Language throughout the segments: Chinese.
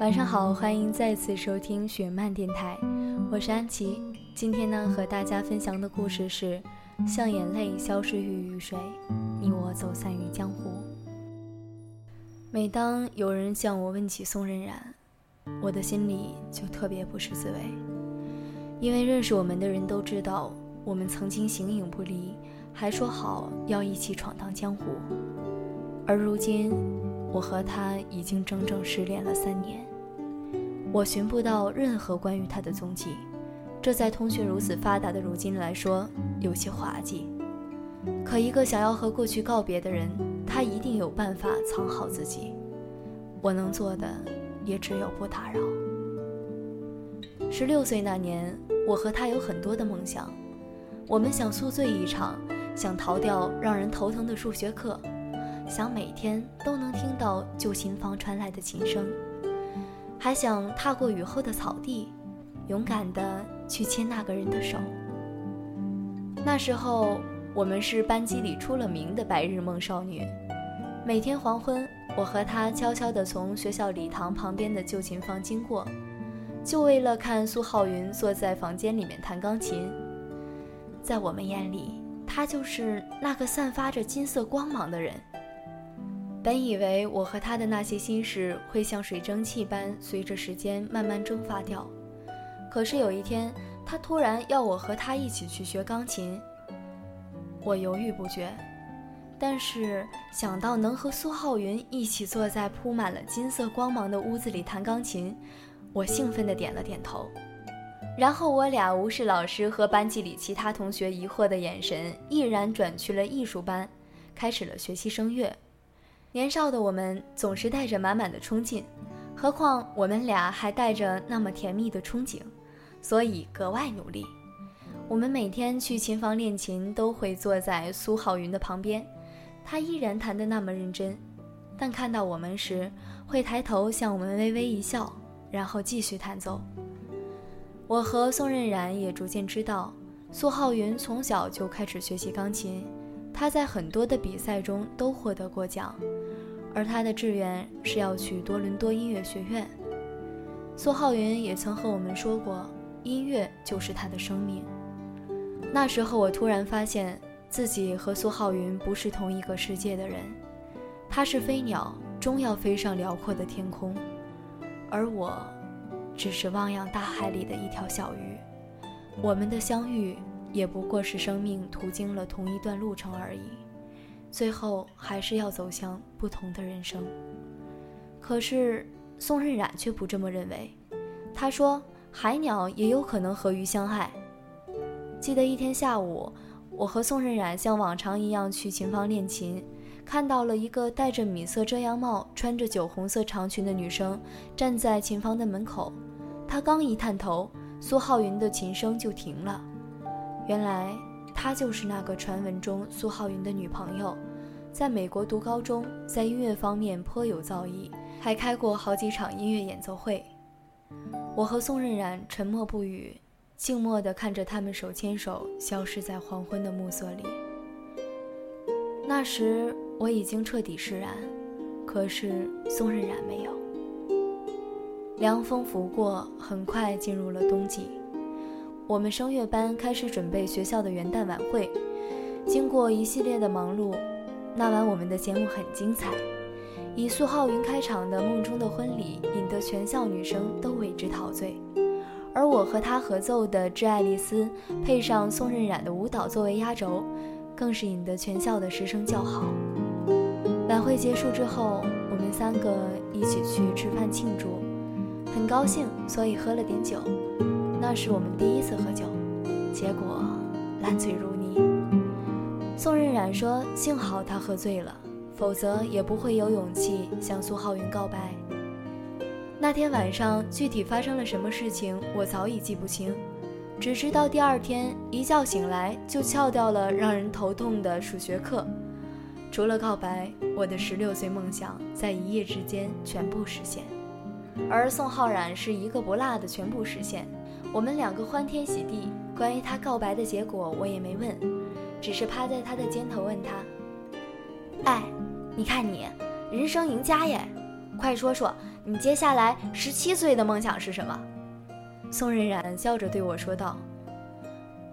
晚上好，欢迎再次收听雪漫电台，我是安琪。今天呢，和大家分享的故事是《像眼泪消失于雨水，你我走散于江湖》。每当有人向我问起宋荏苒，我的心里就特别不是滋味，因为认识我们的人都知道，我们曾经形影不离，还说好要一起闯荡江湖，而如今。我和他已经整整失联了三年，我寻不到任何关于他的踪迹，这在通讯如此发达的如今来说有些滑稽。可一个想要和过去告别的人，他一定有办法藏好自己。我能做的也只有不打扰。十六岁那年，我和他有很多的梦想，我们想宿醉一场，想逃掉让人头疼的数学课。想每天都能听到旧琴房传来的琴声，还想踏过雨后的草地，勇敢地去牵那个人的手。那时候，我们是班级里出了名的白日梦少女。每天黄昏，我和她悄悄地从学校礼堂旁边的旧琴房经过，就为了看苏浩云坐在房间里面弹钢琴。在我们眼里，他就是那个散发着金色光芒的人。本以为我和他的那些心事会像水蒸气般随着时间慢慢蒸发掉，可是有一天，他突然要我和他一起去学钢琴。我犹豫不决，但是想到能和苏浩云一起坐在铺满了金色光芒的屋子里弹钢琴，我兴奋地点了点头。然后我俩无视老师和班级里其他同学疑惑的眼神，毅然转去了艺术班，开始了学习声乐。年少的我们总是带着满满的冲劲，何况我们俩还带着那么甜蜜的憧憬，所以格外努力。我们每天去琴房练琴，都会坐在苏浩云的旁边，他依然弹得那么认真，但看到我们时会抬头向我们微微一笑，然后继续弹奏。我和宋任然也逐渐知道，苏浩云从小就开始学习钢琴，他在很多的比赛中都获得过奖。而他的志愿是要去多伦多音乐学院。苏浩云也曾和我们说过，音乐就是他的生命。那时候，我突然发现自己和苏浩云不是同一个世界的人。他是飞鸟，终要飞上辽阔的天空，而我，只是汪洋大海里的一条小鱼。我们的相遇，也不过是生命途经了同一段路程而已。最后还是要走向不同的人生。可是宋任冉却不这么认为。他说：“海鸟也有可能和鱼相爱。”记得一天下午，我和宋任冉像往常一样去琴房练琴，看到了一个戴着米色遮阳帽、穿着酒红色长裙的女生站在琴房的门口。她刚一探头，苏浩云的琴声就停了。原来。她就是那个传闻中苏浩云的女朋友，在美国读高中，在音乐方面颇有造诣，还开过好几场音乐演奏会。我和宋荏苒沉默不语，静默地看着他们手牵手消失在黄昏的暮色里。那时我已经彻底释然，可是宋荏苒没有。凉风拂过，很快进入了冬季。我们声乐班开始准备学校的元旦晚会，经过一系列的忙碌，那晚我们的节目很精彩，以苏浩云开场的《梦中的婚礼》引得全校女生都为之陶醉，而我和他合奏的《致爱丽丝》配上宋任冉的舞蹈作为压轴，更是引得全校的师生叫好。晚会结束之后，我们三个一起去吃饭庆祝，很高兴，所以喝了点酒。那是我们第一次喝酒，结果烂醉如泥。宋任冉说：“幸好他喝醉了，否则也不会有勇气向苏浩云告白。”那天晚上具体发生了什么事情，我早已记不清，只知道第二天一觉醒来就翘掉了让人头痛的数学课。除了告白，我的十六岁梦想在一夜之间全部实现，而宋浩然是一个不落的全部实现。我们两个欢天喜地，关于他告白的结果我也没问，只是趴在他的肩头问他：“哎，你看你，人生赢家耶，快说说你接下来十七岁的梦想是什么？”宋冉冉笑着对我说道：“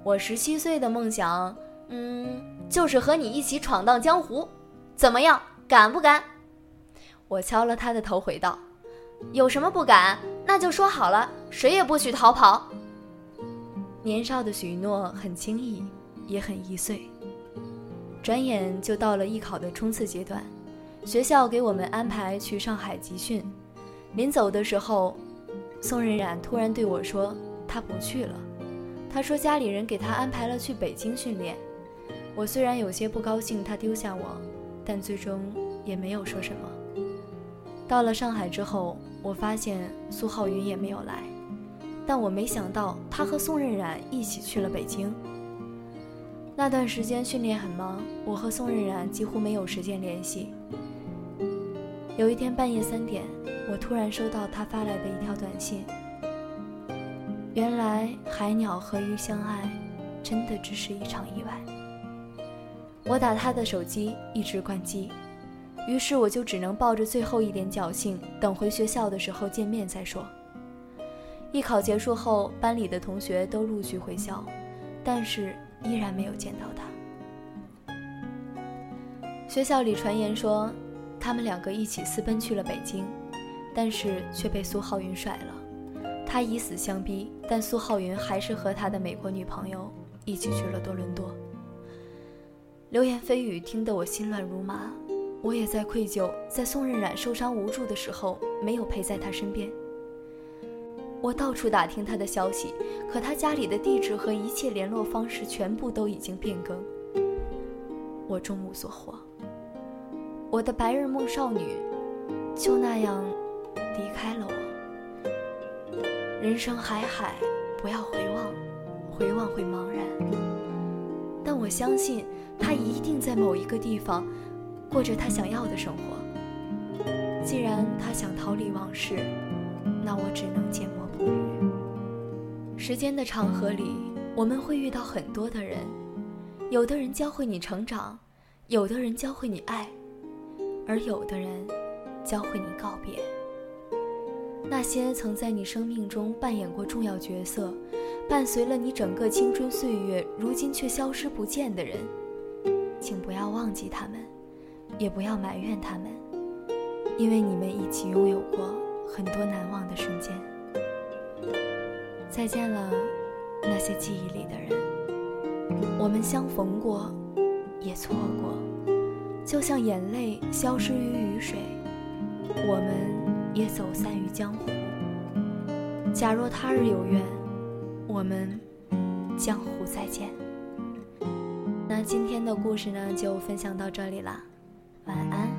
我十七岁的梦想，嗯，就是和你一起闯荡江湖，怎么样，敢不敢？”我敲了他的头，回道：“有什么不敢？那就说好了，谁也不许逃跑。”年少的许诺很轻易，也很易碎。转眼就到了艺考的冲刺阶段，学校给我们安排去上海集训。临走的时候。宋冉冉突然对我说：“他不去了。”他说家里人给他安排了去北京训练。我虽然有些不高兴他丢下我，但最终也没有说什么。到了上海之后，我发现苏浩云也没有来，但我没想到他和宋任冉一起去了北京。那段时间训练很忙，我和宋任冉几乎没有时间联系。有一天半夜三点。我突然收到他发来的一条短信。原来海鸟和鱼相爱，真的只是一场意外。我打他的手机一直关机，于是我就只能抱着最后一点侥幸，等回学校的时候见面再说。艺考结束后，班里的同学都陆续回校，但是依然没有见到他。学校里传言说，他们两个一起私奔去了北京。但是却被苏浩云甩了，他以死相逼，但苏浩云还是和他的美国女朋友一起去了多伦多。流言蜚语听得我心乱如麻，我也在愧疚，在宋任冉受伤无助的时候没有陪在他身边。我到处打听他的消息，可他家里的地址和一切联络方式全部都已经变更，我终无所获。我的白日梦少女，就那样。离开了我，人生海海，不要回望，回望会茫然。但我相信他一定在某一个地方，过着他想要的生活。既然他想逃离往事，那我只能缄默。时间的长河里，我们会遇到很多的人，有的人教会你成长，有的人教会你爱，而有的人教会你告别。那些曾在你生命中扮演过重要角色，伴随了你整个青春岁月，如今却消失不见的人，请不要忘记他们，也不要埋怨他们，因为你们一起拥有过很多难忘的瞬间。再见了，那些记忆里的人，我们相逢过，也错过，就像眼泪消失于雨水，我们。也走散于江湖。假若他日有缘，我们江湖再见。那今天的故事呢，就分享到这里啦，晚安。